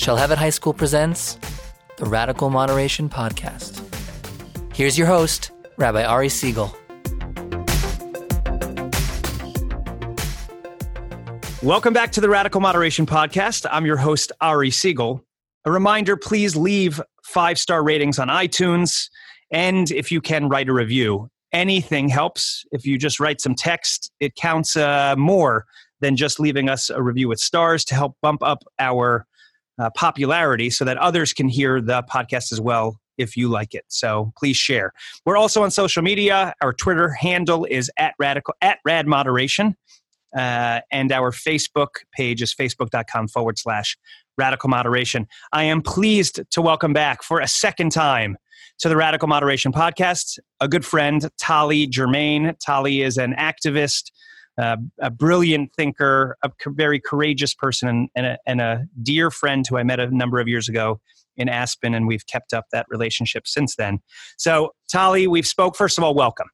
Shalhevet High School presents the Radical Moderation Podcast. Here's your host, Rabbi Ari Segal. Welcome back to the Radical Moderation Podcast. I'm your host, Ari Segal. A reminder please leave five star ratings on iTunes. And if you can, write a review. Anything helps. If you just write some text, it counts uh, more than just leaving us a review with stars to help bump up our uh, popularity so that others can hear the podcast as well if you like it. So please share. We're also on social media. Our Twitter handle is at radical at rad moderation. Uh, and our Facebook page is facebook.com forward slash radical moderation. I am pleased to welcome back for a second time to the Radical Moderation Podcast a good friend, Thaly Germain. Thaly is an activist, uh, a brilliant thinker, a very courageous person, and, and, a, and a dear friend who I met a number of years ago in Aspen, and we've kept up that relationship since then. So, Thaly, we've spoke. First of all, welcome.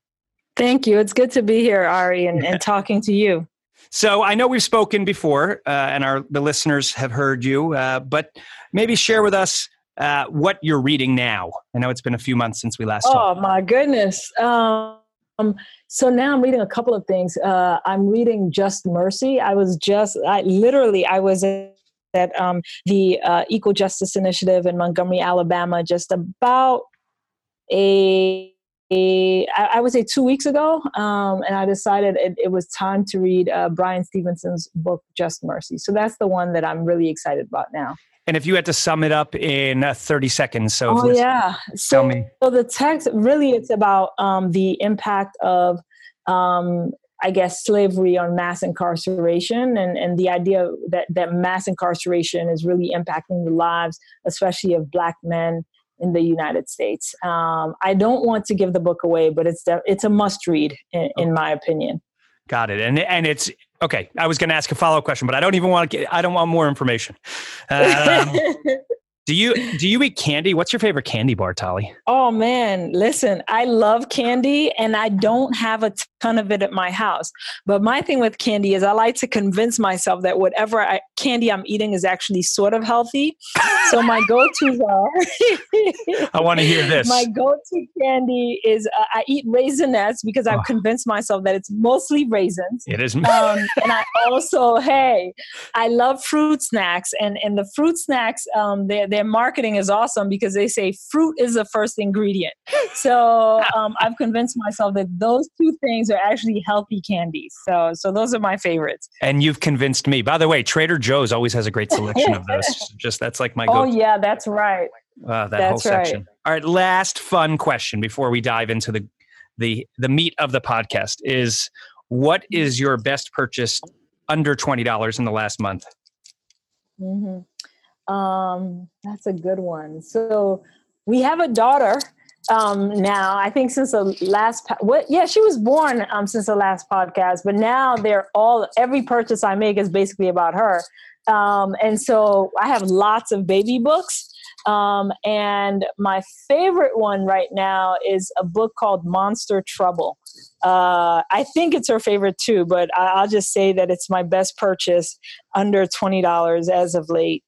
Thank you. It's good to be here, Ari, and, and talking to you. So I know we've spoken before, uh, and our the listeners have heard you, uh, but maybe share with us uh, what you're reading now. I know it's been a few months since we last. Oh talked. my goodness! Um, so now I'm reading a couple of things. Uh, I'm reading Just Mercy. I was just, I literally, I was at um, the uh, Equal Justice Initiative in Montgomery, Alabama, just about a a, I would say two weeks ago, um, and I decided it, it, was time to read uh, Bryan Stevenson's book, Just Mercy. So that's the one that I'm really excited about now. And if you had to sum it up in uh, 30 seconds, so oh yeah, so, tell me. So the text really it's about um, the impact of, um, I guess, slavery on mass incarceration, and and the idea that that mass incarceration is really impacting the lives, especially of Black men in the United States. Um, I don't want to give the book away, but it's it's a must read in, in my opinion. Got it, and and it's okay. I was going to ask a follow up question, but I don't even want to. Get, I don't want more information. Um, Do you do you eat candy? What's your favorite candy bar, Thaly? Oh man, listen, I love candy and I don't have a ton of it at my house. But my thing with candy is I like to convince myself that whatever I, candy I'm eating is actually sort of healthy. So my go-tos are I want to hear this. My go-to candy is uh, I eat Raisinets because I've oh. convinced myself that it's mostly raisins. It is. Um, and I also, hey, I love fruit snacks and and the fruit snacks um they're their marketing is awesome because they say fruit is the first ingredient. So um, I've convinced myself that those two things are actually healthy candies. So so those are my favorites. And you've convinced me. By the way, Trader Joe's always has a great selection of those. Just that's like my. Goal. Oh yeah, that's right. Uh, that that's whole section. Right. All right, last fun question before we dive into the the the meat of the podcast is what is your best purchase under twenty dollars in the last month? Mm-hmm. Um, that's a good one. So we have a daughter um, now. I think since the last what? Yeah, she was born um, since the last podcast, but now they're all every purchase I make is basically about her. Um, and so I have lots of baby books. Um, and my favorite one right now is a book called Monster Trouble. Uh, I think it's her favorite too, but I'll just say that it's my best purchase under $20 as of late.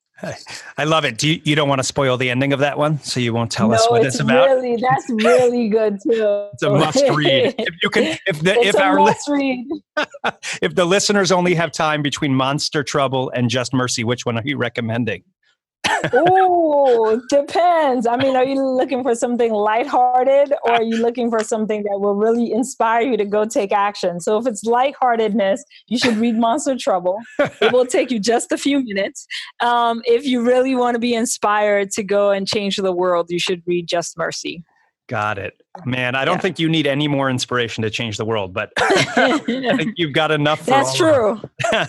I love it. Do you, you don't want to spoil the ending of that one, so you won't tell no, us what it's, it's about? Really, that's really good too. it's a must read. If you can, if the it's if our must read. if the listeners only have time between Monster Trouble and Just Mercy, which one are you recommending? Oh, depends. I mean, are you looking for something lighthearted or are you looking for something that will really inspire you to go take action? So if it's lightheartedness, you should read Monster Trouble. It will take you just a few minutes. Um, if you really want to be inspired to go and change the world, you should read Just Mercy. Got it. Man, I don't yeah. think you need any more inspiration to change the world, but I think you've got enough. That's true.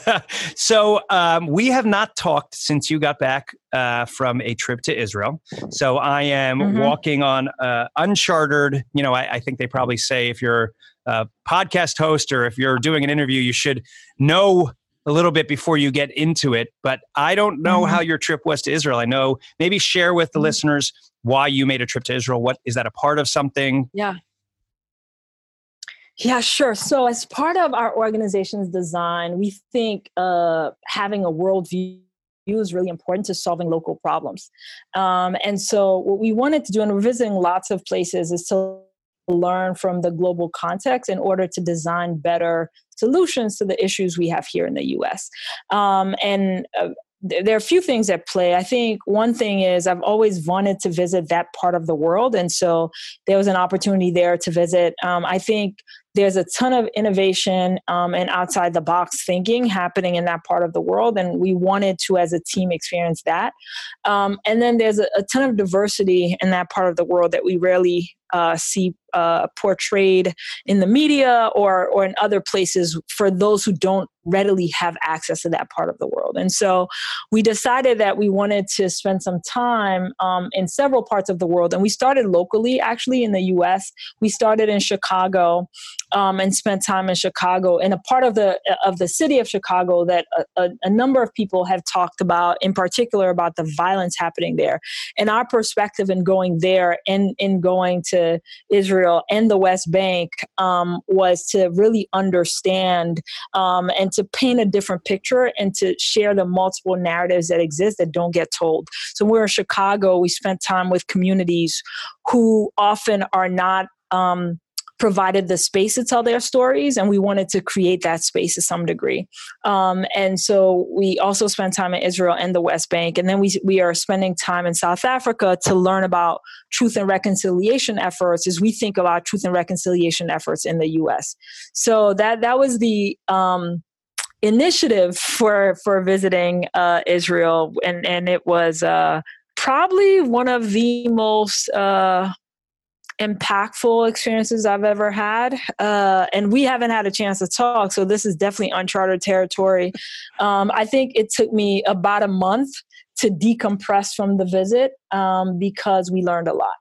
so um, we have not talked since you got back uh, from a trip to Israel. So I am mm-hmm. walking on uh, uncharted. You know, I, I, think they probably say if you're a podcast host or if you're doing an interview, you should know a little bit before you get into it. But I don't know mm-hmm. how your trip was to Israel. I know maybe share with the mm-hmm. listeners why you made a trip to Israel. What is that a part of something? Yeah. Yeah, sure. So, as part of our organization's design, we think uh, having a worldview view is really important to solving local problems. Um, and so, what we wanted to do, and we're visiting lots of places, is to learn from the global context in order to design better solutions to the issues we have here in the US. Um, and uh, there are a few things at play. I think one thing is I've always wanted to visit that part of the world. And so there was an opportunity there to visit. Um, I think there's a ton of innovation um, and outside the box thinking happening in that part of the world and we wanted to as a team experience that um, and then there's a, a, ton of diversity in that part of the world that we rarely uh, see uh, portrayed in the media or or in other places for those who don't readily have access to that part of the world. And so we decided that we wanted to spend some time um, in several parts of the world. And we started locally, actually, in the U.S. We started in Chicago um, and spent time in Chicago. And a part of the of the city of Chicago that a, a, a, number of people have talked about, in particular, about the violence happening there. And our perspective in going there and in going to Israel and the West Bank um, was to really understand um, and to paint a different picture and to share the multiple narratives that exist that don't get told. So we're in Chicago. We spent time with communities who often are not um, provided the space to tell their stories, and we wanted to create that space to some degree. Um, and so we also spent time in Israel and the West Bank, and then we we are spending time in South Africa to learn about truth and reconciliation efforts as we think about truth and reconciliation efforts in the U.S. So that that was the um, initiative for for visiting uh, Israel, and and it was. Uh, probably one of the most uh, impactful experiences I've ever had. Uh, and we haven't had a chance to talk, so this is definitely uncharted territory. Um, I think it took me about a month to decompress from the visit um, because we learned a lot.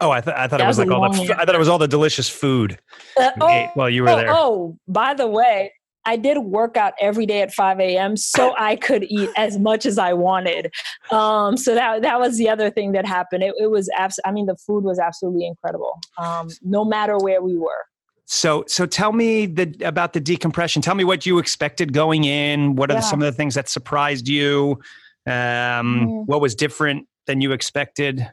Oh, I, th- I thought that it was, was like all the. I thought it was all the delicious food uh, oh, while you were oh, there. Oh, by the way, I did work out every day at 5 a.m. so I could eat as much as I wanted. Um, so that that was the other thing that happened. It, it was abs- I mean, the food was absolutely incredible, um, no matter where we were. So, so tell me the, about the decompression. Tell me what you expected going in. What are yeah. some of the things that surprised you? Um, mm. What was different than you expected?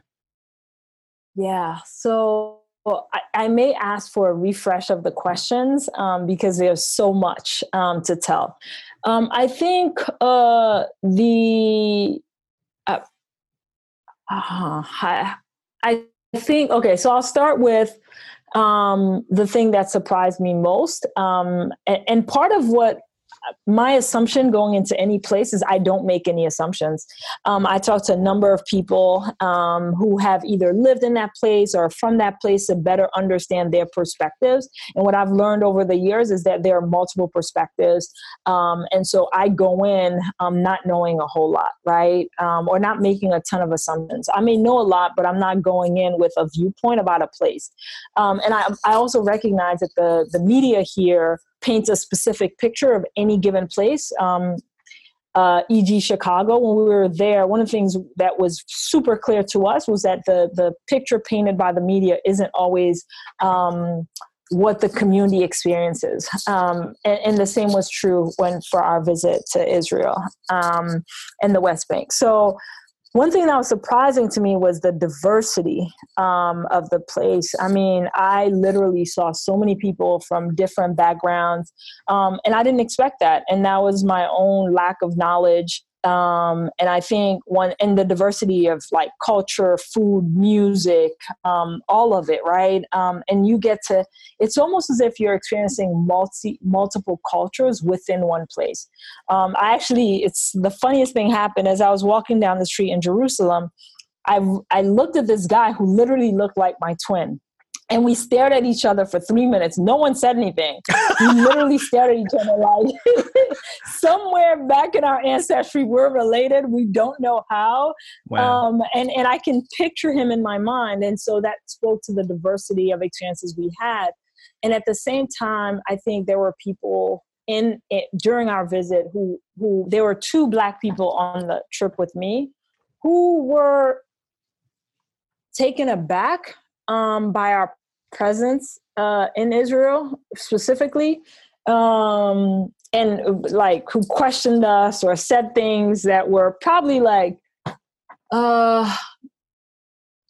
Yeah. So well, I, I, may ask for a refresh of the questions um, because there's so much um, to tell. Um, I think uh, the uh, uh, I, I think okay. So I'll start with um, the thing that surprised me most, um, and, and part of what my assumption going into any place is I don't make any assumptions. Um, I talked to a number of people um, who have either lived in that place or from that place to better understand their perspectives. And what I've learned over the years is that there are multiple perspectives. Um, and so I go in um, not knowing a whole lot, right? Um, or not making a ton of assumptions. I may know a lot, but I'm not going in with a viewpoint about a place. Um, and I, I also recognize that the, the media here paints a specific picture of any given place. Um, uh, e.g., Chicago, when we were there, one of the things that was super clear to us was that the the picture painted by the media isn't always um, what the community experiences. Um, and, and, the same was true when for our visit to Israel um, and the West Bank. So one thing that was surprising to me was the diversity um, of the place. I mean, I literally saw so many people from different backgrounds, um, and I didn't expect that. And that was my own lack of knowledge um, and I think one in the diversity of like culture, food, music, um, all of it, right? Um, and you get to it's almost as if you're experiencing multi multiple cultures within one place. Um, I actually, it's the funniest thing happened as I was walking down the street in Jerusalem. I I looked at this guy who literally looked like my twin and we stared at each other for three minutes. No one said anything. We literally stared at each other like somewhere back in our ancestry we're related. We don't know how. Wow. Um, and and I can picture him in my mind, and so that spoke to the diversity of experiences we had. And at the same time, I think there were people in it, during our visit who who there were two black people on the trip with me who were taken aback um, by our presence uh, in Israel specifically, um, and like who questioned us or said things that were probably like uh,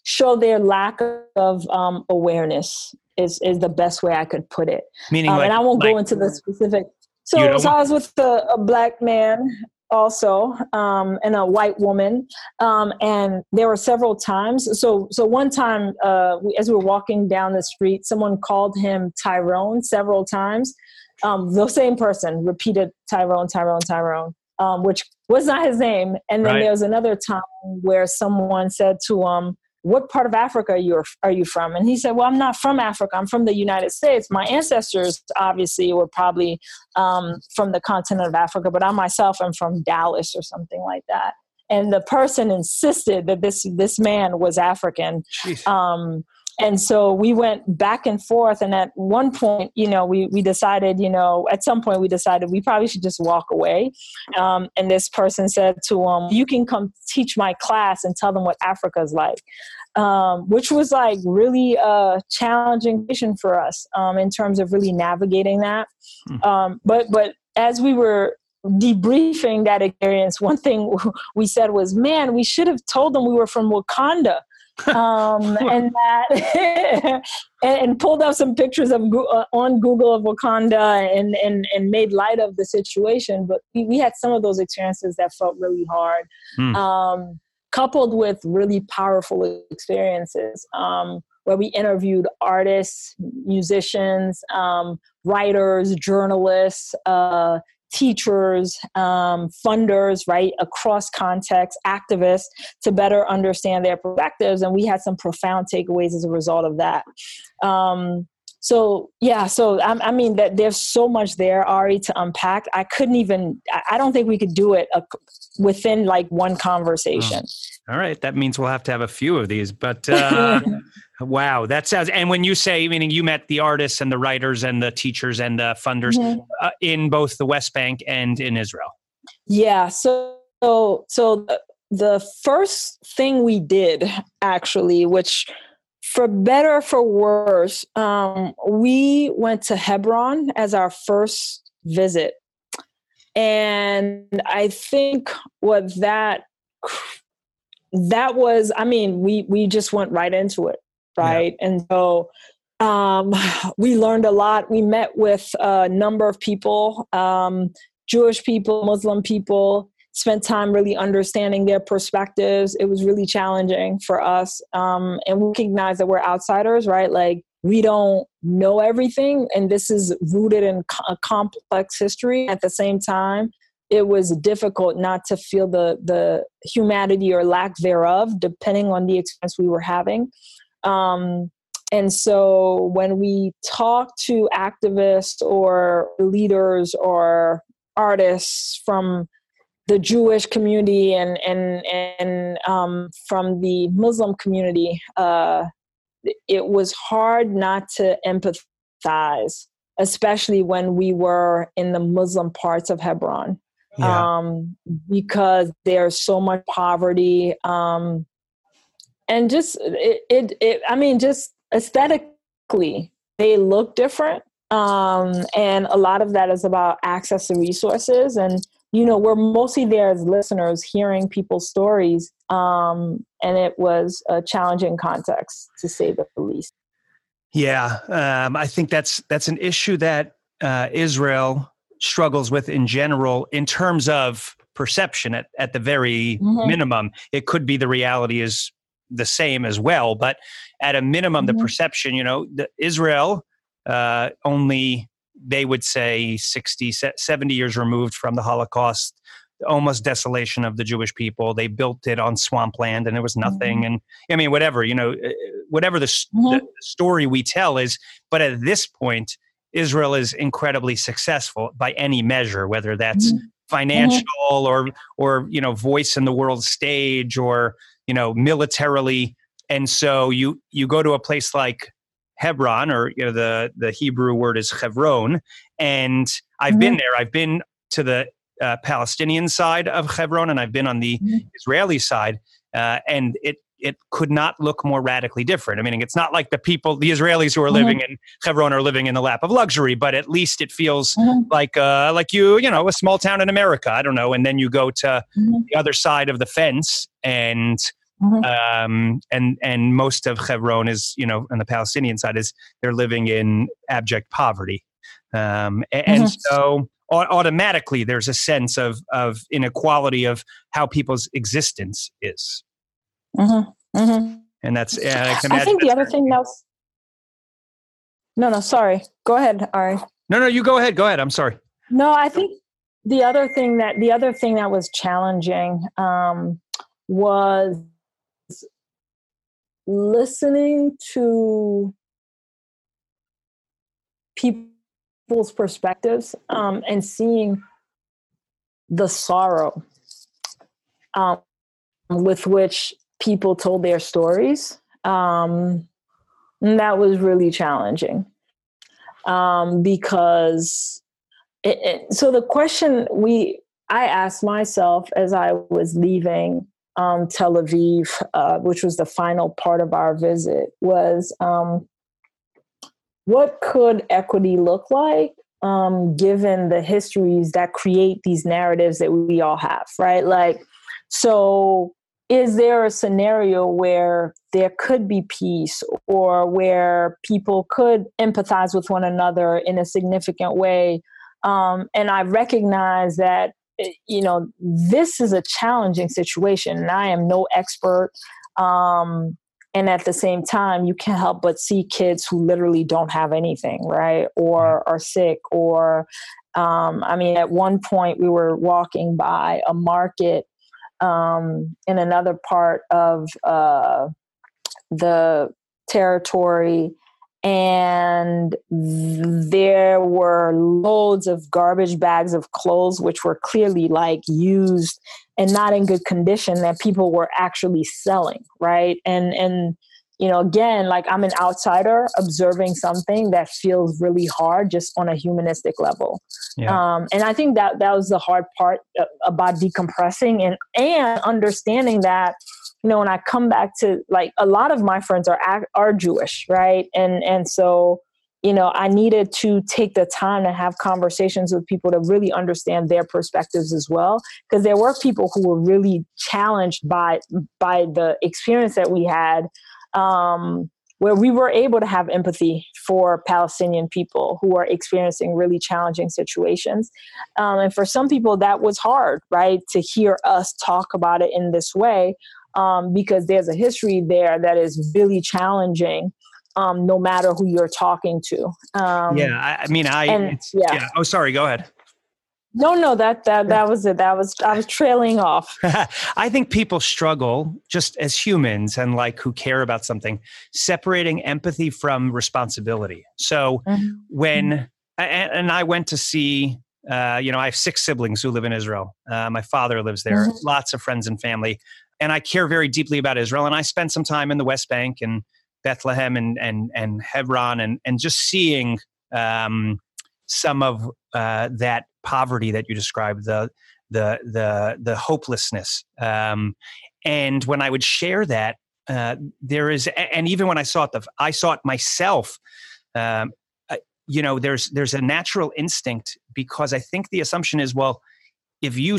show their lack of um, awareness is is the best way I could put it. Meaning, um, like, and I won't like, go into the specific. So, so I was with a, a black man also um, and a white woman, um, and there were several times. So, so one time, uh, we, as we were walking down the street, someone called him Tyrone several times. Um, the same person repeated Tyrone, Tyrone, Tyrone, um, which was not his name. And then Right. there was another time where someone said to him, "What part of Africa are you are you from?" And he said, "Well, I'm not from Africa. I'm from the United States. My ancestors obviously were probably um, from the continent of Africa, but I myself am from Dallas or something like that." And the person insisted that this this man was African, um, and so we went back and forth and at one point you know we, we decided you know at some point we decided we probably should just walk away. Um, and this person said to him you can come teach my class and tell them what africa's like um, which was like really a challenging mission for us um, in terms of really navigating that. Hmm. um, but but as we were debriefing that experience one thing we said was man we should have told them we were from wakanda um, and that and, pulled up some pictures of uh, on Google of Wakanda and and and made light of the situation. But we, we had some of those experiences that felt really hard, Hmm. um, coupled with really powerful experiences. Um, where we interviewed artists, musicians, um, writers, journalists, uh, teachers, um, funders, right, across context, activists to better understand their perspectives. And we had some profound takeaways as a result of that. Um, so yeah, so I, I mean that there's so much there, Ari, to unpack. I couldn't even. I, don't think we could do it uh, within like one conversation. All right, that means we'll have to have a few of these. But uh, wow, that sounds. And when you say, meaning you met the artists and the writers and the teachers and the funders Mhm. uh, in both the West Bank and in Israel. Yeah. So so so the, the first thing we did actually, which for better or for worse, um, we went to Hebron as our first visit, and I think what that that was. I mean, we we just went right into it, right? And so um, we learned a lot. We met with a number of people. Um, Jewish people, Muslim people, spent time really understanding their perspectives. It was really challenging for us. Um, and we recognize that we're outsiders, right? Like we don't know everything. And this is rooted in a complex history. At the same time, it was difficult not to feel the, the humanity or lack thereof, depending on the experience we were having. Um, and so when we talk to activists or leaders or artists from the Jewish community and and and um, from the Muslim community, uh, it was hard not to empathize, especially when we were in the Muslim parts of Hebron, um, because there's so much poverty, um, and just it, it, it. I mean, just aesthetically, they look different um, and a lot of that is about access to resources and you know we're mostly there as listeners hearing people's stories um, and it was a challenging context to say the least Yeah, um, I think that's that's an issue that uh, Israel struggles with in general in terms of perception. At at the very Mhm. minimum, it could be the reality is the same as well, but at a minimum, the Mhm. perception. You know, the, Israel uh, only they would say 60, 70 years removed from the Holocaust. Almost desolation of the Jewish people. They built it on swampland, and it was nothing. And I mean, whatever you know, uh, whatever the, the story we tell is. But at this point, Israel is incredibly successful by any measure, whether that's Mhm. financial or or you know voice in the world stage or you know militarily. And so you you go to a place like Hebron, or you know the the Hebrew word is Chevron, and I've been there. I've been to the uh, Palestinian side of Hebron, and I've been on the Mhm. Israeli side, uh, and it it could not look more radically different. I mean, it's not like the people, the Israelis who are mm-hmm. living in Hebron are living in the lap of luxury, but at least it feels mm-hmm. like uh, like you, you know, a small town in America. I don't know, and then you go to mm-hmm. the other side of the fence, and mm-hmm. um, and and most of Hebron is, you know, on the Palestinian side is they're living in abject poverty, um, and, and mm-hmm. so automatically there's a sense of of inequality of how people's existence is. Mm-hmm. Mm-hmm. And that's yeah, I, I think the other thing that's no, no, sorry. Go ahead, Ari. No, no, you go ahead. Go ahead. I'm sorry. No, I think the other thing that the other thing that was challenging um, was listening to people's perspectives um, and seeing the sorrow um, with which people told their stories. Um, that was really challenging um, because it, it, so the question we I asked myself as I was leaving um, Tel Aviv, uh, which was the final part of our visit, was um, what could equity look like um, given the histories that create these narratives that we all have, right? Like, so is there a scenario where there could be peace or where people could empathize with one another in a significant way? Um, and I recognize that, eh, you know, this is a challenging situation, and I am no expert. Um, and at the same time, you can't help but see kids who literally don't have anything, right? Or are sick, or um, I mean, at one point we were walking by a market um, in another part of uh, the territory. And there were loads of garbage bags of clothes which were clearly like used and not in good condition that people were actually selling right? And and you know again like i'm an outsider observing something that feels really hard just on a humanistic level yeah. um, and i think that that was the hard part uh, about decompressing and and understanding that you know when i come back to like a lot of my friends are are jewish right and and so you know i needed to take the time to have conversations with people to really understand their perspectives as well because there were people who were really challenged by by the experience that we had um, where we were able to have empathy for Palestinian people who are experiencing really challenging situations. Um, and for some people, that was hard, right, to hear us talk about it in this way um, because there's a history there that is really challenging. Um, no matter who you're talking to. Um, yeah, I, I mean, I. And, yeah. yeah. Oh, sorry. Go ahead. No, no, that that that was it. That was I was trailing off. I think people struggle just as humans and like who care about something, separating empathy from responsibility. So mm-hmm. when mm-hmm. and, and, I went to see, uh, you know, I have six siblings who live in Israel. Uh, my father lives there. Mm-hmm. Lots of friends and family, and I care very deeply about Israel. And I spent some time in the West Bank and Bethlehem and and and Hebron and and just seeing. Um, some of uh, that poverty that you described, the the the the hopelessness. Um, and when I would share that, uh, there is, and even when I saw it, the, I saw it myself. Um, uh, you know, there's there's a natural instinct because I think the assumption is, well, if you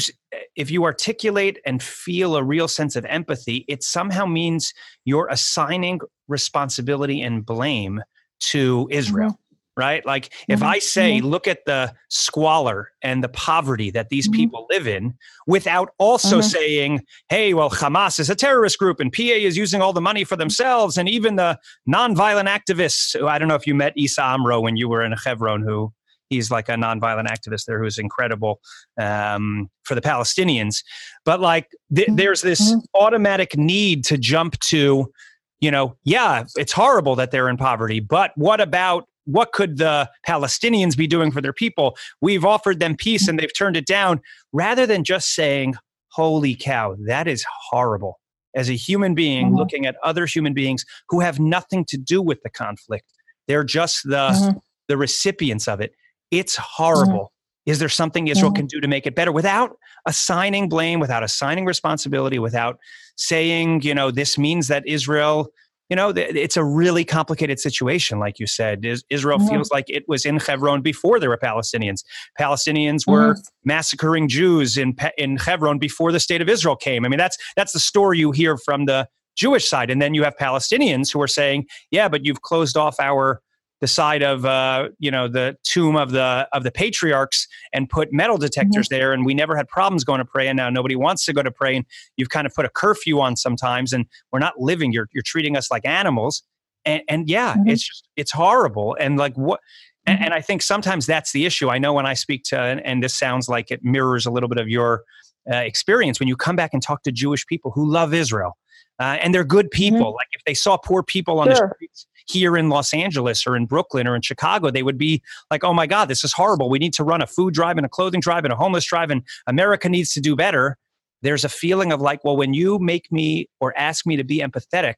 if you articulate and feel a real sense of empathy, it somehow means you're assigning responsibility and blame to Israel. Right? Like mm-hmm. if I say, mm-hmm. look at the squalor and the poverty that these mm-hmm. people live in, without also mm-hmm. saying, hey, well, Hamas is a terrorist group and PA is using all the money for themselves, and even the nonviolent activists. Who, I don't know if you met Issa Amro when you were in Hebron, who he's like a nonviolent activist there who's incredible um, for the Palestinians. But like, th- mm-hmm. there's this mm-hmm. automatic need to jump to, you know, yeah, it's horrible that they're in poverty, but what about what could the Palestinians be doing for their people? We've offered them peace and they've turned it down, rather than just saying, Holy cow, that is horrible. As a human being mm-hmm. looking at other human beings who have nothing to do with the conflict, they're just the, mm-hmm. the recipients of it. It's horrible. Is there something Israel can do to make it better without assigning blame, without assigning responsibility, without saying, you know, this means that Israel, you know, it's a really complicated situation, like you said. Israel mm-hmm. feels like it was in Hebron before there were Palestinians. Palestinians were mm-hmm. massacring Jews in in Hebron before the state of Israel came. I mean, that's that's the story you hear from the Jewish side, and then you have Palestinians who are saying, "Yeah, but you've closed off our." The side of uh, you know the tomb of the of the patriarchs and put metal detectors mm-hmm. there and we never had problems going to pray and now nobody wants to go to pray and you've kind of put a curfew on sometimes and we're not living you're you're treating us like animals and and yeah mm-hmm. it's just it's horrible and like what and, mm-hmm. and, I think sometimes that's the issue. I know when I speak to, and, and this sounds like it mirrors a little bit of your uh, experience when you come back and talk to Jewish people who love Israel, uh, and they're good people. Mm-hmm. Like if they saw poor people on sure. the streets, here in Los Angeles or in Brooklyn or in Chicago, they would be like, oh my God, this is horrible. We need to run a food drive and a clothing drive and a homeless drive, and America needs to do better. There's a feeling of like, well, when you make me or ask me to be empathetic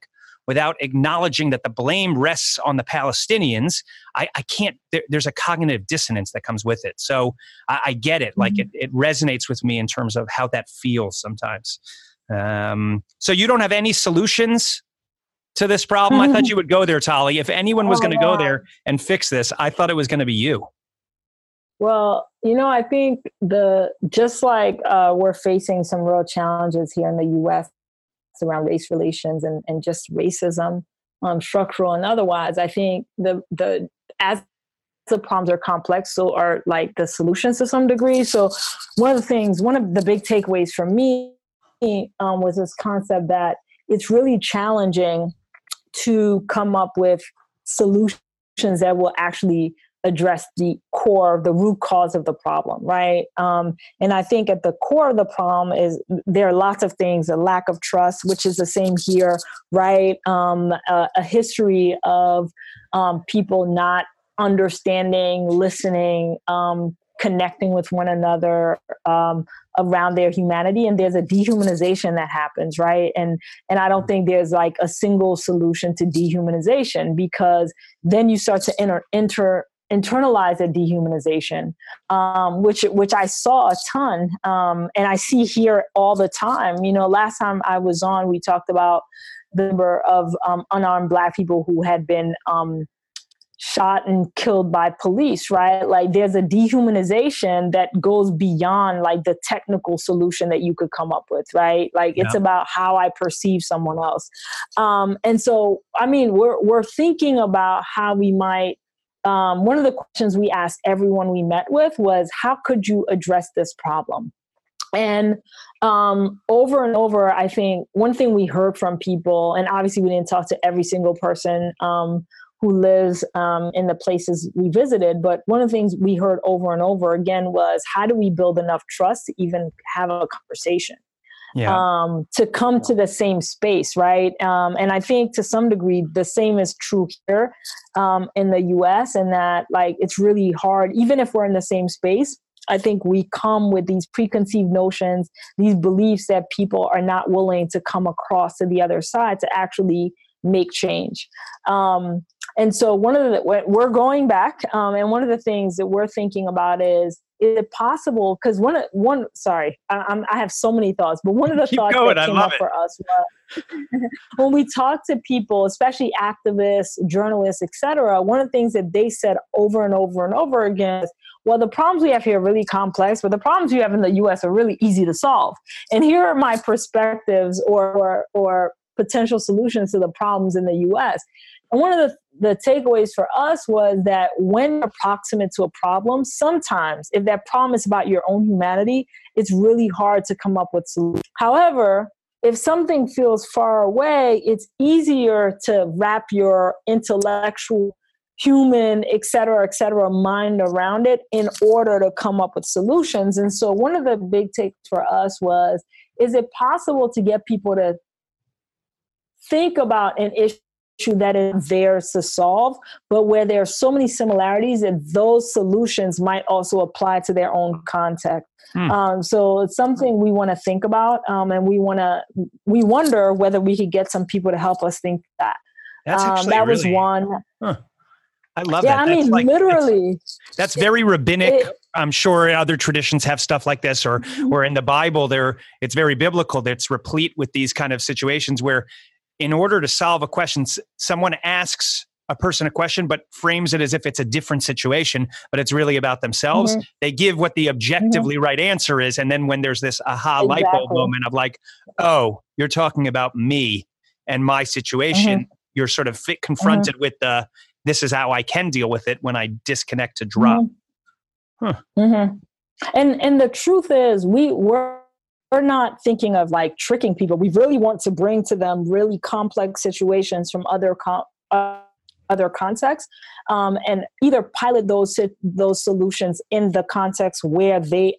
without acknowledging that the blame rests on the Palestinians, I, I can't, there, there's a cognitive dissonance that comes with it. So I, I get it. Like mm-hmm. it, it resonates with me in terms of how that feels sometimes. Um, so you don't have any solutions to this problem? I thought you would go there, Thaly. If anyone was oh, going to go there and fix this, I thought it was going to be you. Well, you know, I think the just like uh, we're facing some real challenges here in the U.S. around race relations and, and just racism, um, structural and otherwise. I think the the as the problems are complex, so are like the solutions to some degree. So one of the things, one of the big takeaways for me um, was this concept that it's really challenging to come up with solutions that will actually address the core, the root cause of the problem, right? Um, and I think at the core of the problem is there are lots of things: a lack of trust, which is the same here, right? Um, a, a, history of um, people not understanding, listening, um, connecting with one another um, around their humanity and there's a dehumanization that happens right and and i don't think there's like a single solution to dehumanization because then you start to enter enter internalize a dehumanization, um, which which I saw a ton, um, and I see here all the time. You know, last time I was on, we talked about the number of um, unarmed Black people who had been um, shot and killed by police, right? Like there's a dehumanization that goes beyond like the technical solution that you could come up with, right? Like yeah. it's about how I perceive someone else. Um, and so, I mean, we're we're thinking about how we might. Um, one of the questions we asked everyone we met with was, "How could you address this problem?" And um, over and over, I think one thing we heard from people, and obviously we didn't talk to every single person um, who lives um, in the places we visited. But one of the things we heard over and over again was how do we build enough trust to even have a conversation? Yeah. Um, to come to the same space, right? Um, and I think to some degree the same is true here um, in the US, and that like it's really hard, even if we're in the same space. I think we come with these preconceived notions, these beliefs that people are not willing to come across to the other side to actually make change. Um, and so one of the we're going back, um, and one of the things that we're thinking about is is it possible? Because one of one sorry, I, I'm, I have so many thoughts, but one of the Keep thoughts going. that came up it. for us was when we talk to people, especially activists, journalists, etc. One of the things that they said over and over and over again is, well, the problems we have here are really complex, but the problems you have in the U.S. are really easy to solve. And here are my perspectives or or, or potential solutions to the problems in the US. And one of the, the takeaways for us was that when you're proximate to a problem, sometimes if that problem is about your own humanity, it's really hard to come up with solutions. However, if something feels far away, it's easier to wrap your intellectual, human, et cetera, et cetera, mind around it in order to come up with solutions. And so one of the big takes for us was is it possible to get people to think about an issue that is theirs to solve, but where there are so many similarities that those solutions might also apply to their own context. Hmm. Um, so it's something we want to think about, um, and we want to we wonder whether we could get some people to help us think that. That's um, that really, was one. Huh. I love yeah, that. I mean, like, literally. That's very rabbinic. It, I'm sure other traditions have stuff like this, or Mm-hmm. or in the Bible, there it's very biblical. That's replete with these kind of situations where, in order to solve a question, someone asks a person a question, but frames it as if it's a different situation, but it's really about themselves. Mhm. They give what the objectively right answer is, and then when there's this aha light bulb moment of like, oh, you're talking about me and my situation, Mm-hmm. you're sort of fit, confronted with the this is how I can deal with it when I disconnect to drop. Mhm. Huh. And and the truth is, we we're we're not thinking of like tricking people. We really want to bring to them really complex situations from other com- uh, other contexts, um, and either pilot those those solutions in the context where they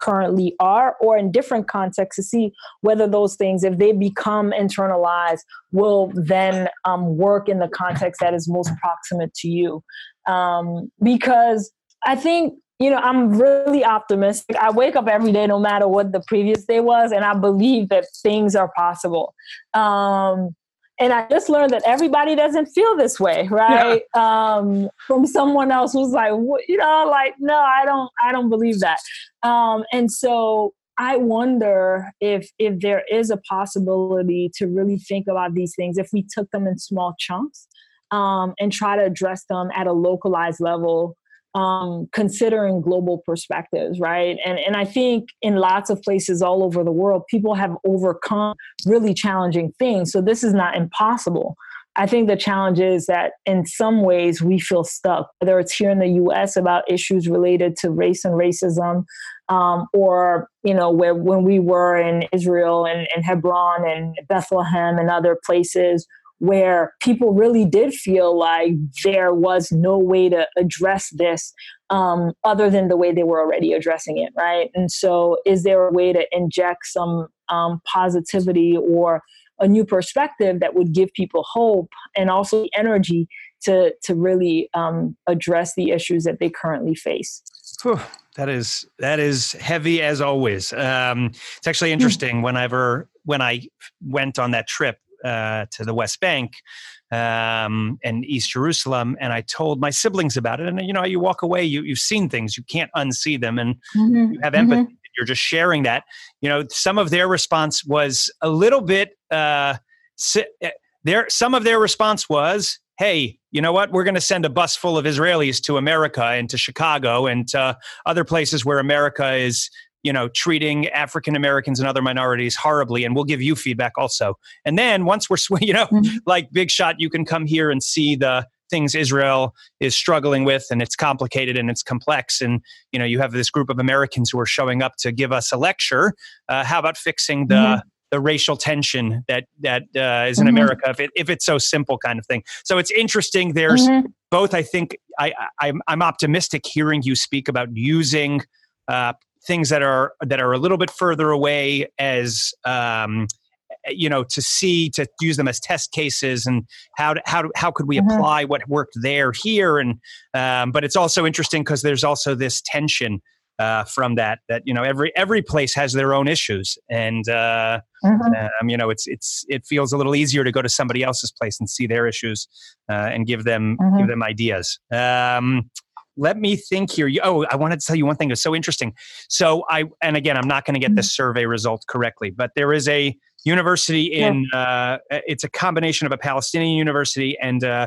currently are or in different contexts to see whether those things if they become internalized will then um, work in the context that is most proximate to you um, because i think you know i'm really optimistic i wake up every day no matter what the previous day was and i believe that things are possible um, and I just learned that everybody doesn't feel this way, right? Um, from someone else who's like, "What-" you know, like, no, I don't, I don't believe that. Um, and so I wonder if if there is a possibility to really think about these things if we took them in small chunks um, and try to address them at a localized level um, considering global perspectives, right? And and I think in lots of places all over the world, people have overcome really challenging things. So this is not impossible. I think the challenge is that in some ways we feel stuck, whether it's here in the U.S. about issues related to race and racism, um, or you know where when we were in Israel and, and Hebron and Bethlehem and other places where people really did feel like there was no way to address this um, other than the way they were already addressing it, right? And so, is there a way to inject some um, positivity or a new perspective that would give people hope and also energy to to really um, address the issues that they currently face? Whew, that is that is heavy as always. Um, it's actually interesting. Whenever when I went on that trip uh, to the West Bank um, and East Jerusalem, and I told my siblings about it, and you know, you walk away, you you've seen things, you can't unsee them, and you have empathy. You're just sharing that. You know, some of their response was a little bit. Uh, si- eh, their some of their response was, "Hey, you know what? We're going to send a bus full of Israelis to America and to Chicago and to other places where America is." You know, treating African Americans and other minorities horribly, and we'll give you feedback also. And then once we're, sw- you know, Mhm. like Big Shot, you can come here and see the things Israel is struggling with, and it's complicated and it's complex. And you know, you have this group of Americans who are showing up to give us a lecture. Uh, how about fixing the Mhm. the racial tension that that uh, is in Mhm. America? If it, if it's so simple, kind of thing. So it's interesting. There's Mhm. both. I think I, I I'm I'm optimistic hearing you speak about using. Uh, things that are that are a little bit further away as um, you know to see to use them as test cases and how to, how to, how could we Mhm. apply what worked there here and um, but it's also interesting because there's also this tension uh, from that that you know every every place has their own issues and uh, Mhm. um, you know it's it's it feels a little easier to go to somebody else's place and see their issues uh, and give them Mhm. give them ideas um, let me think here oh i wanted to tell you one thing that's so interesting so i and again i'm not going to get the survey result correctly but there is a university in uh, it's a combination of a palestinian university and uh,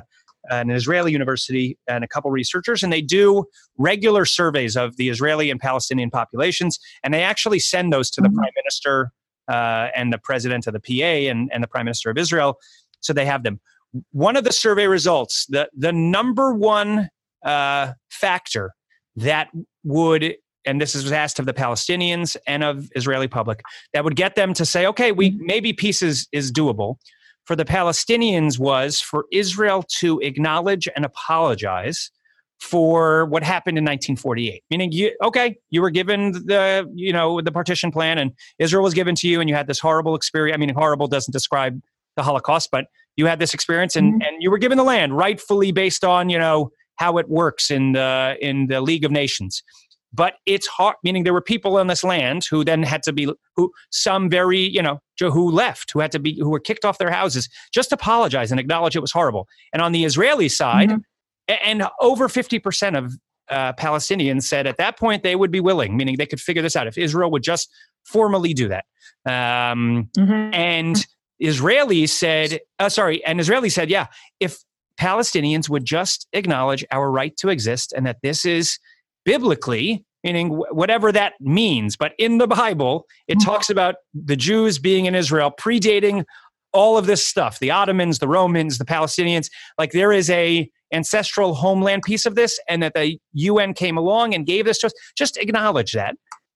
an israeli university and a couple researchers and they do regular surveys of the israeli and palestinian populations and they actually send those to the Mhm. prime minister uh, and the president of the PA and, and the prime minister of Israel. So they have them. One of the survey results, the, the number one uh, factor that would, and this was asked of the Palestinians and of Israeli public, that would get them to say, okay, we maybe peace is, is doable. For the Palestinians was for Israel to acknowledge and apologize for what happened in 1948 meaning you okay you were given the you know the partition plan and israel was given to you and you had this horrible experience i mean horrible doesn't describe the holocaust but you had this experience and, Mhm. and you were given the land rightfully based on you know how it works in the in the league of nations but it's hard meaning there were people on this land who then had to be who some very you know who left who had to be who were kicked off their houses just apologize and acknowledge it was horrible and on the israeli side Mhm. and over 50% of uh, Palestinians said at that point they would be willing, meaning they could figure this out if Israel would just formally do that. Um, mm-hmm. And Israelis said, uh, sorry, and Israeli said, yeah, if Palestinians would just acknowledge our right to exist and that this is biblically, meaning whatever that means, but in the Bible, it mm-hmm. talks about the Jews being in Israel predating all of this stuff the Ottomans, the Romans, the Palestinians. Like there is a ancestral homeland piece of this, and that the UN came along and gave this to us. Just acknowledge that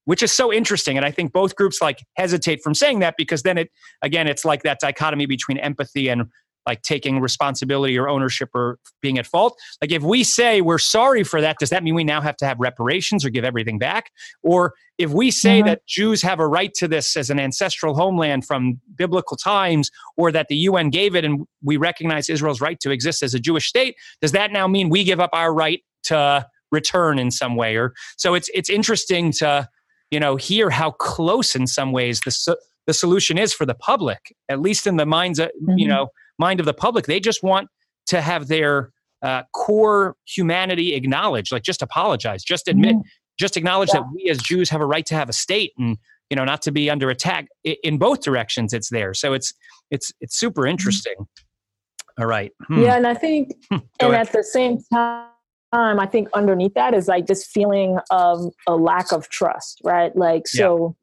which is so interesting. And I think both groups like hesitate from saying that because then it, again, it's like that dichotomy between empathy and like taking responsibility or ownership or being at fault. Like if we say we're sorry for that, does that mean we now have to have reparations or give everything back? Or if we say mm-hmm. that Jews have a right to this as an ancestral homeland from biblical times, or that the UN gave it and we recognize Israel's right to exist as a Jewish state, does that now mean we give up our right to return in some way? Or so it's it's interesting to you know, hear how close in some ways the so, the solution is for the public, at least in the minds of mm-hmm. you know mind of the public. They just want to have their uh, core humanity acknowledged, like just apologize, just admit, mm-hmm. just acknowledge yeah. that we as Jews have a right to have a state and you know not to be under attack in both directions. It's there, so it's it's it's super mm-hmm. interesting. Mm-hmm. All right. Hmm. Yeah, and I think, hmm. and ahead. at the same time time, I think underneath that is like this feeling of a lack of trust, right? Like, so,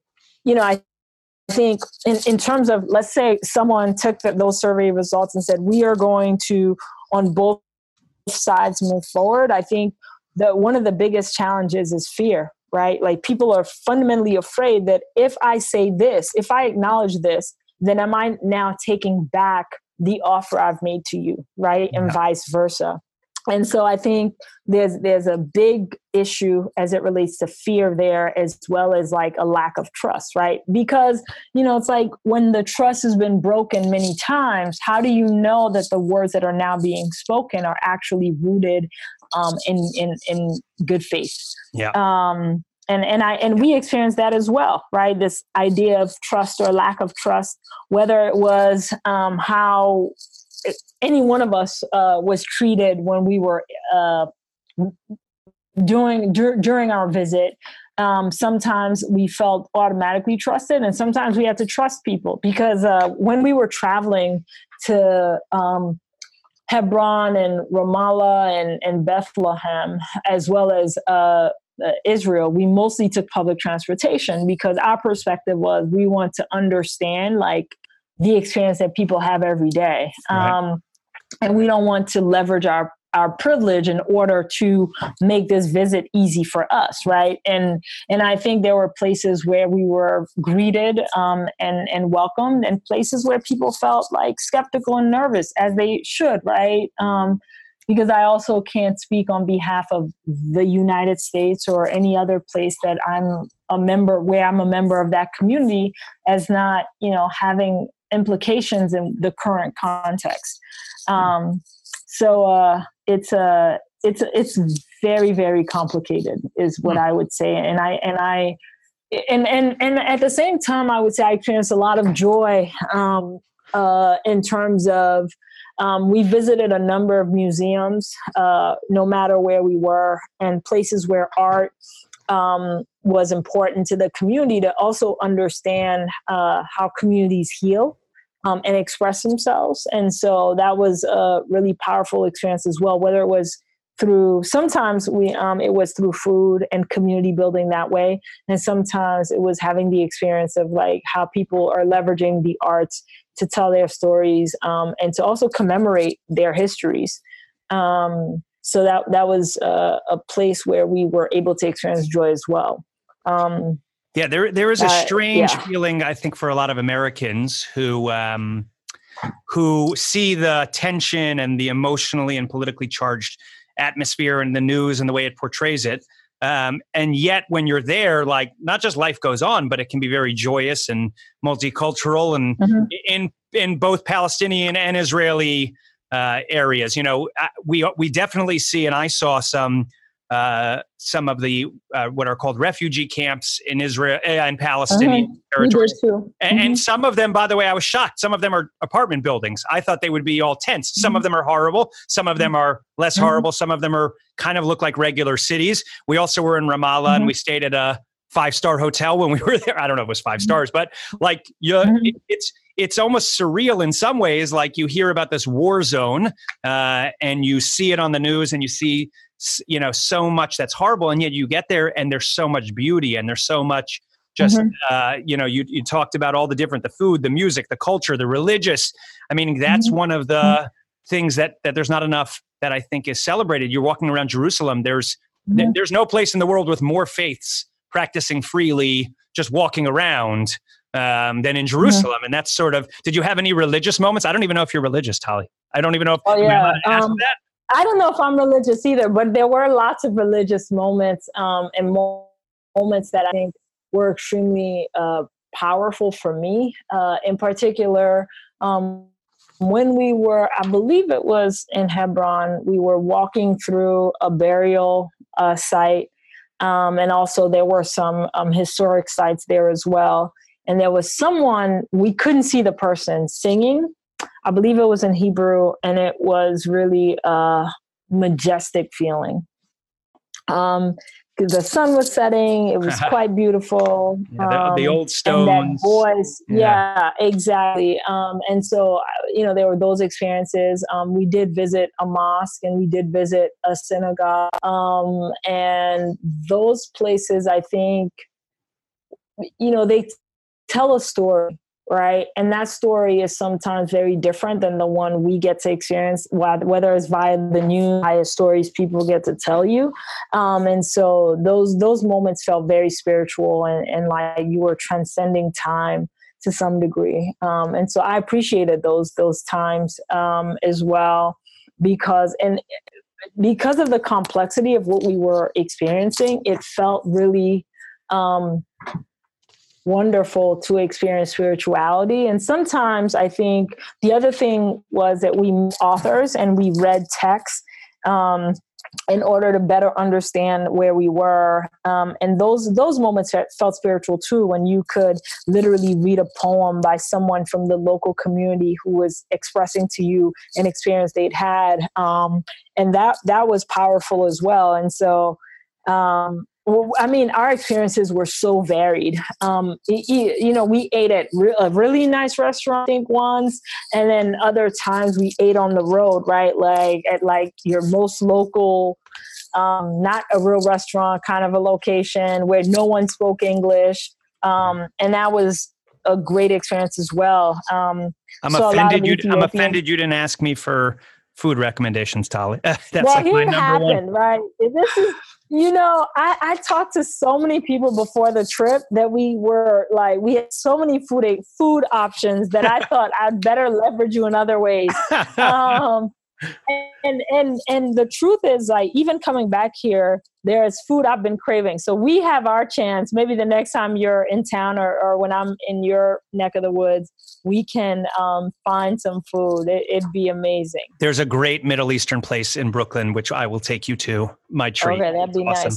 yeah. you know, I think in, in terms of, let's say someone took the, those survey results and said, we are going to, on both sides, move forward. I think that one of the biggest challenges is fear, right? Like, people are fundamentally afraid that if I say this, if I acknowledge this, then am I now taking back the offer I've made to you, right? Yeah. And vice versa and so i think there's there's a big issue as it relates to fear there as well as like a lack of trust right? Because you know it's like when the trust has been broken many times how do you know that the words that are now being spoken are actually rooted um, in in in good faith? Yeah. Um and and I and we experienced that as well, right? This idea of trust or lack of trust, whether it was um, how any one of us uh, was treated when we were uh, doing dur- during our visit. Um, sometimes we felt automatically trusted, and sometimes we had to trust people because uh, when we were traveling to um, Hebron and Ramallah and, and Bethlehem, as well as uh, uh, Israel, we mostly took public transportation because our perspective was we want to understand like the experience that people have every day. Right. Um, and we don't want to leverage our our privilege in order to make this visit easy for us right and and i think there were places where we were greeted um, and and welcomed and places where people felt like skeptical and nervous as they should right um, because i also can't speak on behalf of the united states or any other place that i'm a member where i'm a member of that community as not you know having implications in the current context. Um, so uh, it's a uh, it's it's very very complicated, is what hmm. I would say, and I and I and and and at the same time, I would say I experienced a lot of joy um, uh, in terms of. Um, we visited a number of museums, uh, no matter where we were, and places where art um, was important to the community to also understand uh, how communities heal um, and express themselves. And so that was a really powerful experience as well, whether it was through sometimes we um, it was through food and community building that way and sometimes it was having the experience of like how people are leveraging the arts to tell their stories um, and to also commemorate their histories um, so that that was uh, a place where we were able to experience joy as well. Um, yeah, there there is a strange uh, yeah. feeling I think for a lot of Americans who um, who see the tension and the emotionally and politically charged atmosphere and the news and the way it portrays it. Um, and yet, when you're there, like not just life goes on, but it can be very joyous and multicultural, and mm-hmm. in in both Palestinian and Israeli uh, areas. You know, we we definitely see, and I saw some uh, some of the uh, what are called refugee camps in Israel and Palestinian Mhm. We territories. too. And, and some of them, by the way, I was shocked. Some of them are apartment buildings. I thought they would be all tents. Some of them are horrible. Some of them are less Mhm. horrible. Some of them are kind of look like regular cities. We also were in Ramallah and Mhm. we stayed at a five star hotel when we were there. I don't know if it was five stars, but like you, Mhm. it, it's it's almost surreal in some ways. Like you hear about this war zone uh, and you see it on the news and you see you know so much that's horrible, and yet you get there and there's so much beauty and there's so much just Mhm. uh, you know you, you talked about all the different the food the music the culture the religious i mean that's Mhm. one of the things that that there's not enough that i think is celebrated you're walking around jerusalem there's th- Mhm. there's no place in the world with more faiths practicing freely just walking around um, than in jerusalem and that's sort of did you have any religious moments i don't even know if you're religious Thaly. i don't even know if Oh, yeah. Um, that I don't know if I'm religious either, but there were lots of religious moments um, and mo- moments that I think were extremely uh, powerful for me. Uh, in particular, um, when we were, I believe it was in Hebron, we were walking through a burial uh, site. Um, and also, there were some um, historic sites there as well. And there was someone, we couldn't see the person singing, I believe it was in Hebrew, and it was really a majestic feeling. Um, the sun was setting; it was quite beautiful. Yeah, the, the Um, old and that stones voice, Yeah. yeah, exactly. Um, and so, you know, there were those experiences. Um, we did visit a mosque and we did visit a synagogue, um, and those places, I think, you know, they tell a story right? And that story is sometimes very different than the one we get to experience whether it's via the news via stories people get to tell you. Um, and so those those moments felt very spiritual and, and like you were transcending time to some degree. Um, and so i appreciated those those times um, as well because and because of the complexity of what we were experiencing it felt really um, wonderful to experience spirituality. And sometimes I think the other thing was that we authors and we read texts um, in order to better understand where we were. Um, and those those moments fe- felt spiritual too, when you could literally read a poem by someone from the local community who was expressing to you an experience they'd had, um, and that that was powerful as well. And so. Um, well, I mean, our experiences were so varied. Um, y- y- you know, we ate at re- a really nice restaurant, I think once, and then other times we ate on the road, right? Like at like your most local, um, not a real restaurant, kind of a location where no one spoke English, um, and that was a great experience as well. Um, i'm so offended you i'm offended you didn't ask me for food recommendations Thaly. that's well, like my here it number one happened, right? This is, you know, I, I talked to so many people before the trip that we were like, we had so many food food options that I thought I'd better leverage you in other ways. Um, and and and and the truth is, like, even coming back here, there is food I've been craving. So we have our chance. Maybe the next time you're in town or, or when I'm in your neck of the woods, we can um, find some food. It, it'd be amazing. There's a great Middle Eastern place in Brooklyn, which I will take you to. My treat. Okay, that'd be awesome.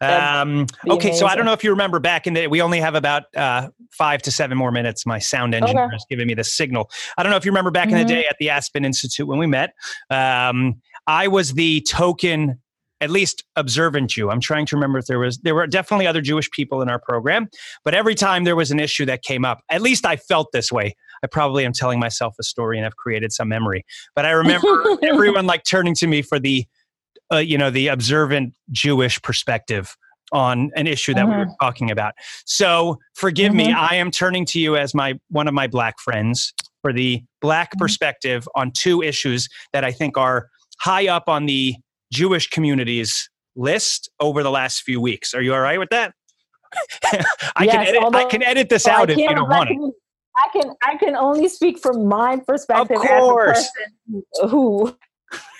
nice. Um, be okay, so I don't know if you remember back in the we only have about uh, five to seven more minutes. My sound engineer Okay. is giving me the signal. I don't know if you remember back in Mhm. the day at the Aspen Institute when we met. Um, I was the token, at least observant Jew. I'm trying to remember if there was there were definitely other Jewish people in our program, but every time there was an issue that came up, at least I felt this way. I probably am telling myself a story and I've created some memory, but I remember everyone like turning to me for the uh, you know the observant Jewish perspective on an issue that we were talking about. So forgive me, Mhm. I am turning to you as my one of my black friends for the black Mhm. perspective on two issues that I think are high up on the Jewish community's list over the last few weeks. Are you all right with that? I can Yes, edit, I can edit this out if you don't want it. can- I can I can only speak from my perspective of course. as a person who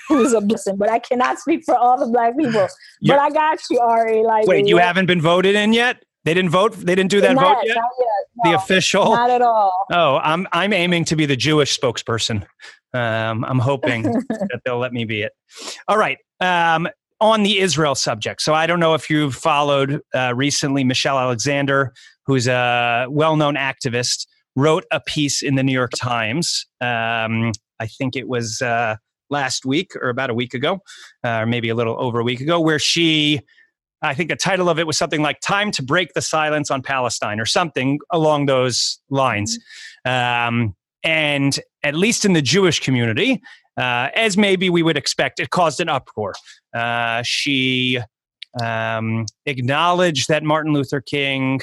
who's a blessing, but I cannot speak for all the black people. You're- but I got you, Ari. Like Wait, you haven't been voted in yet? They didn't vote. They didn't do that not, vote yet. Yet. The official. Not at all. Oh, I'm I'm aiming to be the Jewish spokesperson. Um, I'm hoping that they'll let me be it. All right. Um, on the Israel subject. So I don't know if you've followed uh, recently Michelle Alexander, who's a well known activist, wrote a piece in the New York Times. Um, I think it was uh, last week or about a week ago, uh, or maybe a little over a week ago, where she I think the title of it was something like Time to Break the Silence on Palestine or something along those lines. Mm-hmm. Um, and at least in the Jewish community, uh, as maybe we would expect, it caused an uproar. Uh, she um, acknowledged that Martin Luther King,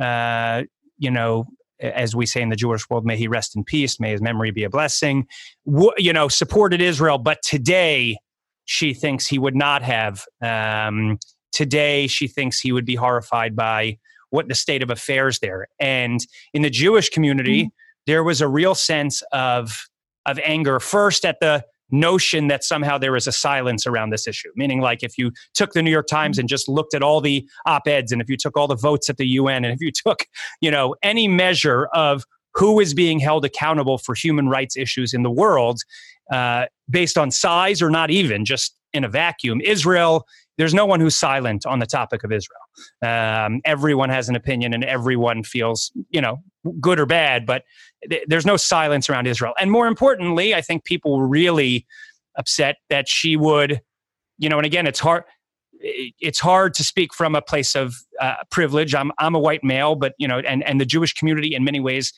uh, you know, as we say in the Jewish world, may he rest in peace, may his memory be a blessing, w- you know, supported Israel. But today, she thinks he would not have. Um, today, she thinks he would be horrified by what the state of affairs there. And in the Jewish community, mm-hmm. there was a real sense of of anger first at the notion that somehow there is a silence around this issue. Meaning, like if you took the New York Times and just looked at all the op eds, and if you took all the votes at the UN, and if you took, you know, any measure of who is being held accountable for human rights issues in the world, uh, based on size or not even just in a vacuum, Israel. There's no one who's silent on the topic of Israel. Um, everyone has an opinion, and everyone feels, you know, good or bad. But there's no silence around Israel. And more importantly, I think people were really upset that she would, you know, and again, it's hard. It's hard to speak from a place of uh, privilege. I'm I'm a white male, but you know, and and the Jewish community in many ways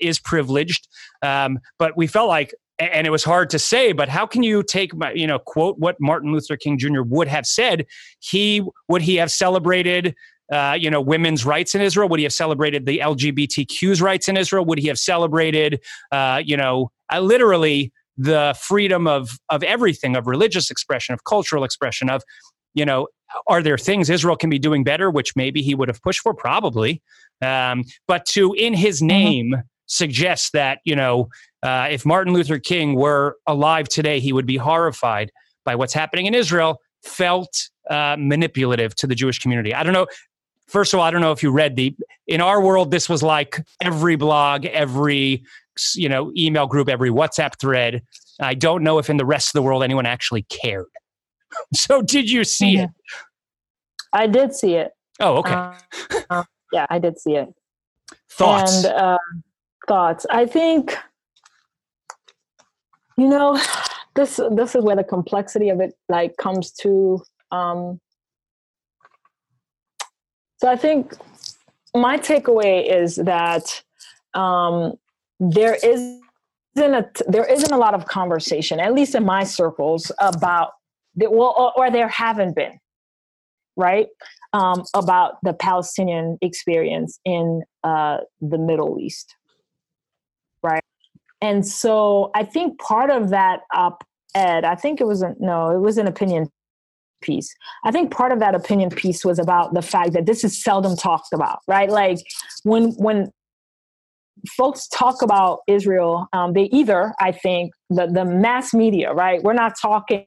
is privileged. Um, but we felt like, and it was hard to say. But how can you take, my you know, quote what Martin Luther King Jr. would have said? He would he have celebrated uh, you know, women's rights in Israel? Would he have celebrated the LGBTQ's rights in Israel? Would he have celebrated, uh, you know, uh, literally the freedom of of everything, of religious expression, of cultural expression, of, you know, are there things Israel can be doing better, which maybe he would have pushed for, probably, um, but to in his mm-hmm. name mm-hmm. Suggest that you know, uh, if Martin Luther King were alive today, he would be horrified by what's happening in Israel. Felt uh, manipulative to the Jewish community. I don't know first of all, I don't know if you read the in our world, this was like every blog, every you know email group, every WhatsApp thread. I don't know if in the rest of the world anyone actually cared. so, did you see it? I did see it. Oh, okay. Uh, yeah, I did see it. Thoughts? And uh, thoughts. I think you know this. This is where the complexity of it like comes to um, so I think my takeaway is that um, there is isn't a, there isn't a lot of conversation, at least in my circles, about the, well, or, or there haven't been, right, um, about the Palestinian experience in uh, the Middle East, right, and so I think part of that op-ed, I think it was a, no, it was an opinion piece. I think part of that opinion piece was about the fact that this is seldom talked about, right? Like when when folks talk about Israel, um, they either, I think, the the mass media, right? We're not talking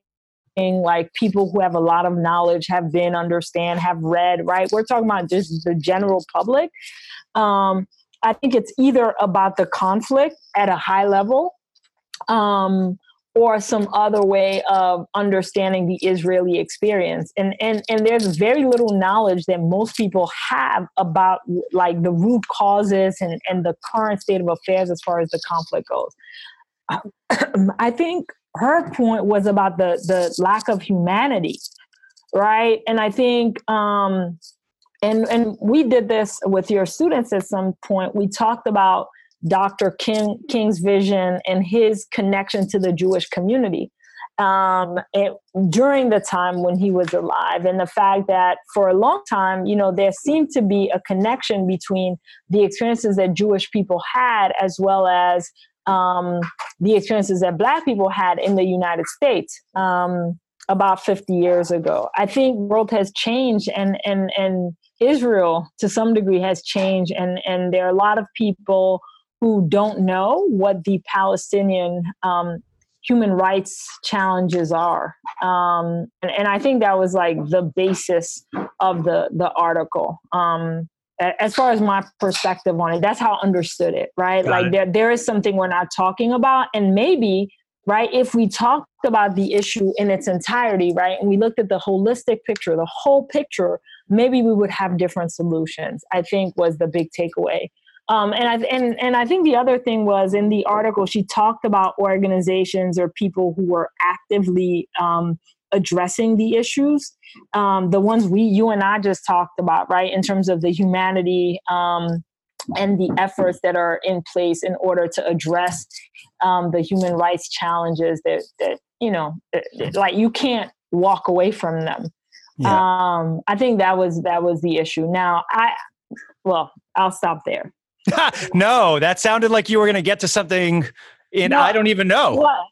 like people who have a lot of knowledge, have been, understand, have read, right? We're talking about just the general public. Um, I think it's either about the conflict at a high level. Um, or some other way of understanding the Israeli experience. And and and there's very little knowledge that most people have about like the root causes and, and the current state of affairs as far as the conflict goes. I think her point was about the the lack of humanity, right? And I think um and and we did this with your students at some point. We talked about Dr. King, King's vision and his connection to the Jewish community um, it, during the time when he was alive, and the fact that for a long time, you know, there seemed to be a connection between the experiences that Jewish people had as well as um, the experiences that Black people had in the United States. Um, about 50 years ago. I think world has changed and and and Israel to some degree has changed and and there are a lot of people who don't know what the Palestinian um, human rights challenges are. Um, and, and, I think that was like the basis of the the article. Um, as far as my perspective on it, that's how I understood it, right? Got like it. there there is something we're not talking about, and maybe right? If we talked about the issue in its entirety, right, and we looked at the holistic picture, the whole picture, maybe we would have different solutions. I think was the big takeaway. Um, and I and and I think the other thing was in the article she talked about organizations or people who were actively um, addressing the issues, um, the ones we you and I just talked about, right, in terms of the humanity um, and the efforts that are in place in order to address um, the human rights challenges that that you know that, like you can't walk away from them yeah. um, i think that was that was the issue now i well i'll stop there no that sounded like you were going to get to something in no, i don't even know well,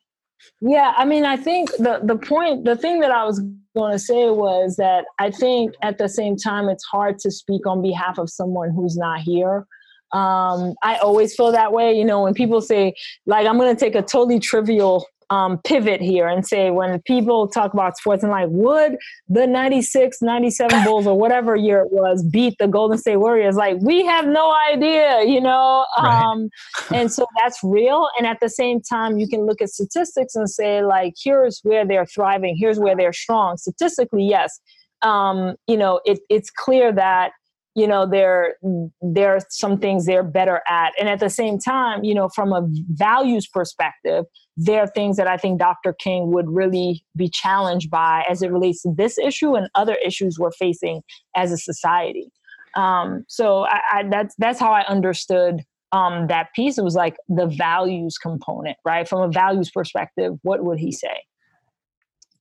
yeah i mean i think the the point the thing that i was going to say was that i think at the same time it's hard to speak on behalf of someone who's not here um, I always feel that way. You know, when people say, like, I'm going to take a totally trivial um, pivot here and say, when people talk about sports and like, would the 96, 97 Bulls or whatever year it was beat the Golden State Warriors? Like, we have no idea, you know? Um, and so that's real. And at the same time, you can look at statistics and say, like, here's where they're thriving, here's where they're strong. Statistically, yes. Um, you know, it, it's clear that you know there there are some things they're better at. And at the same time you know from a values perspective there are things that i think dr king would really be challenged by as it relates to this issue and other issues we're facing as a society. Um, so I, I, that's that's how i understood um, that piece. It was like the values component right? From a values perspective what would he say?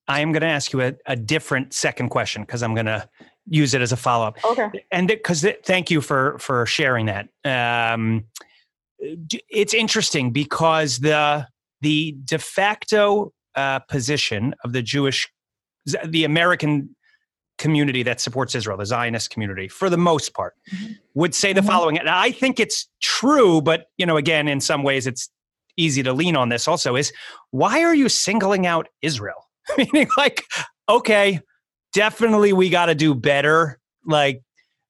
I am going to ask you a, a different second question because I'm going to use it as a follow up. Okay. And because thank you for for sharing that. Um, it's interesting because the the de facto uh, position of the Jewish, the American community that supports Israel, the Zionist community, for the most part, mm-hmm. would say the mm-hmm. following. And I think it's true, but you know, again, in some ways, it's easy to lean on this. Also, is why are you singling out Israel? Meaning, like, okay, definitely we got to do better. Like,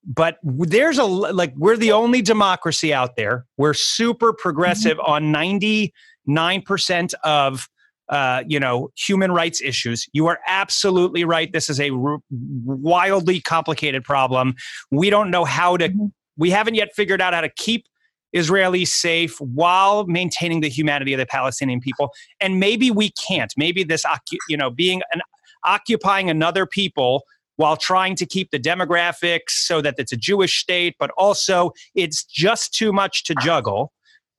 but there's a like we're the only democracy out there. We're super progressive mm-hmm. on ninety nine percent of uh, you know human rights issues. You are absolutely right. This is a r- wildly complicated problem. We don't know how to. Mm-hmm. We haven't yet figured out how to keep Israelis safe while maintaining the humanity of the Palestinian people. And maybe we can't. Maybe this, you know, being an occupying another people while trying to keep the demographics so that it's a Jewish state, but also it's just too much to juggle.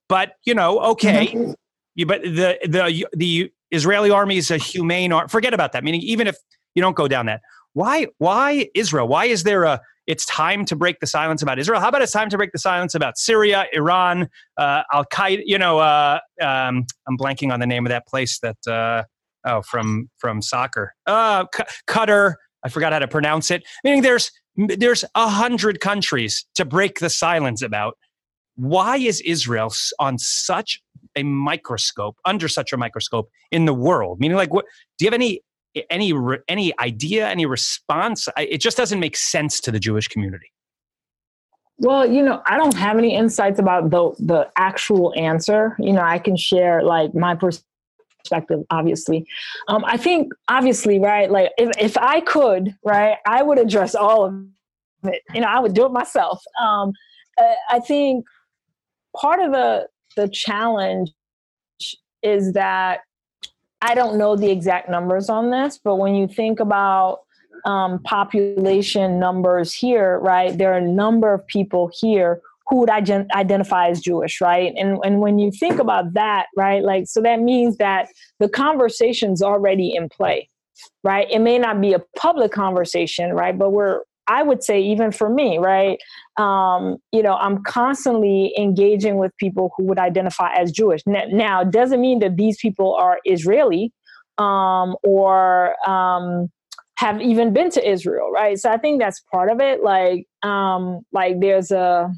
But you know, okay, mm-hmm. you, but the the the Israeli army is a humane. Ar- forget about that. Meaning, even if you don't go down that, why why Israel? Why is there a it's time to break the silence about Israel. How about it's time to break the silence about Syria, Iran, uh, Al Qaeda? You know, uh, um, I'm blanking on the name of that place that uh, oh from from soccer. Uh, Qatar. I forgot how to pronounce it. Meaning there's there's a hundred countries to break the silence about. Why is Israel on such a microscope, under such a microscope in the world? Meaning, like, what do you have any any any idea, any response? It just doesn't make sense to the Jewish community. Well, you know, I don't have any insights about the the actual answer. You know, I can share like my perspective perspective, obviously. Um, I think, obviously, right, like if, if I could, right, I would address all of it. You know, I would do it myself. Um, I think part of the the challenge is that I don't know the exact numbers on this, but when you think about um, population numbers here, right, there are a number of people here who would ident- identify as Jewish, right? And and when you think about that, right, like so that means that the conversation's already in play, right? It may not be a public conversation, right? But we're I would say even for me, right? Um, you know, I'm constantly engaging with people who would identify as Jewish. Now, it doesn't mean that these people are Israeli um, or um, have even been to Israel, right? So I think that's part of it. Like, um, like there's a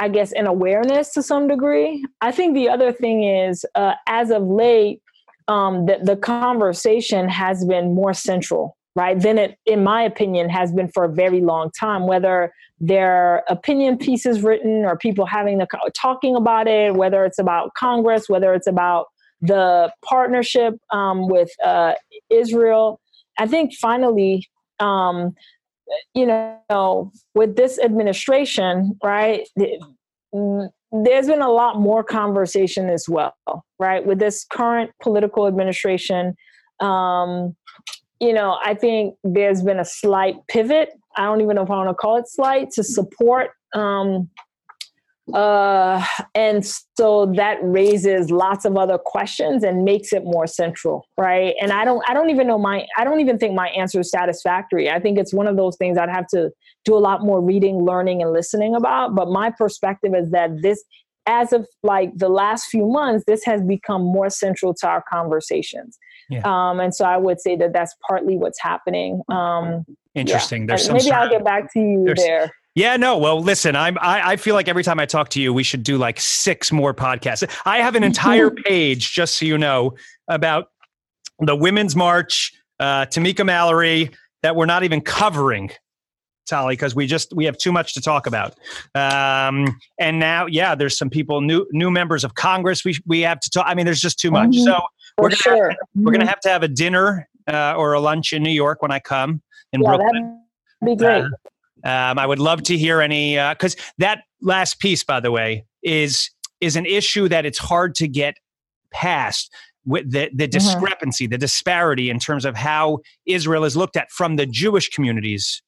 I guess, an awareness to some degree. I think the other thing is, uh, as of late, um, the, the conversation has been more central, right? Than it, in my opinion, has been for a very long time. Whether there are opinion pieces written or people having the talking about it, whether it's about Congress, whether it's about the partnership um, with uh, Israel. I think finally, um, you know, with this administration, right? Mm, there's been a lot more conversation as well, right? With this current political administration, um, you know, I think there's been a slight pivot. I don't even know if I want to call it slight to support um, uh, and so that raises lots of other questions and makes it more central right? And i don't i don't even know my i don't even think my answer is satisfactory. I think it's one of those things i'd have to do a lot more reading learning and listening about. But my perspective is that this as of like the last few months this has become more central to our conversations. Yeah. um, and so i would say that that's partly what's happening. Um, interesting. Yeah. there's maybe i'll get back to you there yeah, no. Well, listen, I'm I, I feel like every time I talk to you, we should do like six more podcasts. I have an entire page, just so you know, about the Women's March, uh, Tamika Mallory, that we're not even covering, Thaly, because we just we have too much to talk about. Um, and now, yeah, there's some people, new new members of Congress. We we have to talk. I mean, there's just too much. Mm-hmm. So we're gonna sure. have, mm-hmm. we're gonna have to have a dinner uh, or a lunch in New York when I come in yeah, Brooklyn. That'd be great. Uh, um, I would love to hear any because uh, that last piece, by the way, is is an issue that it's hard to get past with the, the mm-hmm. discrepancy, mm-hmm. the disparity in terms of how Israel is looked at from the Jewish community's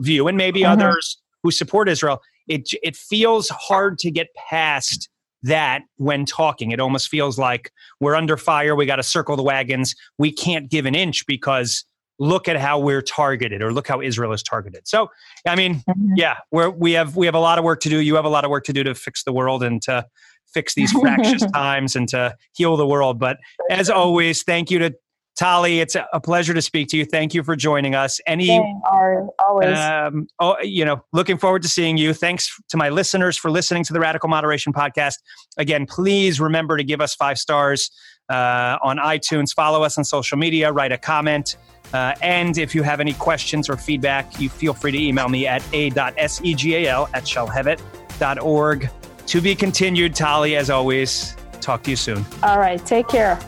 view, and maybe mm-hmm. others who support Israel. It it feels hard to get past that when talking. It almost feels like we're under fire. We got to circle the wagons. We can't give an inch because look at how we're targeted or look how Israel is targeted. So, I mean, mm-hmm. yeah, we're, we have we have a lot of work to do. You have a lot of work to do to fix the world and to fix these fractious times and to heal the world. But as always, thank you to Thaly. It's a pleasure to speak to you. Thank you for joining us. Any always, um, oh, you know, looking forward to seeing you. Thanks to my listeners for listening to the Radical Moderation Podcast. Again, please remember to give us five stars uh, on iTunes. Follow us on social media. Write a comment. Uh, and if you have any questions or feedback, you feel free to email me at a.segal at shalhevet.org. To be continued, Thaly, as always. Talk to you soon. All right. Take care.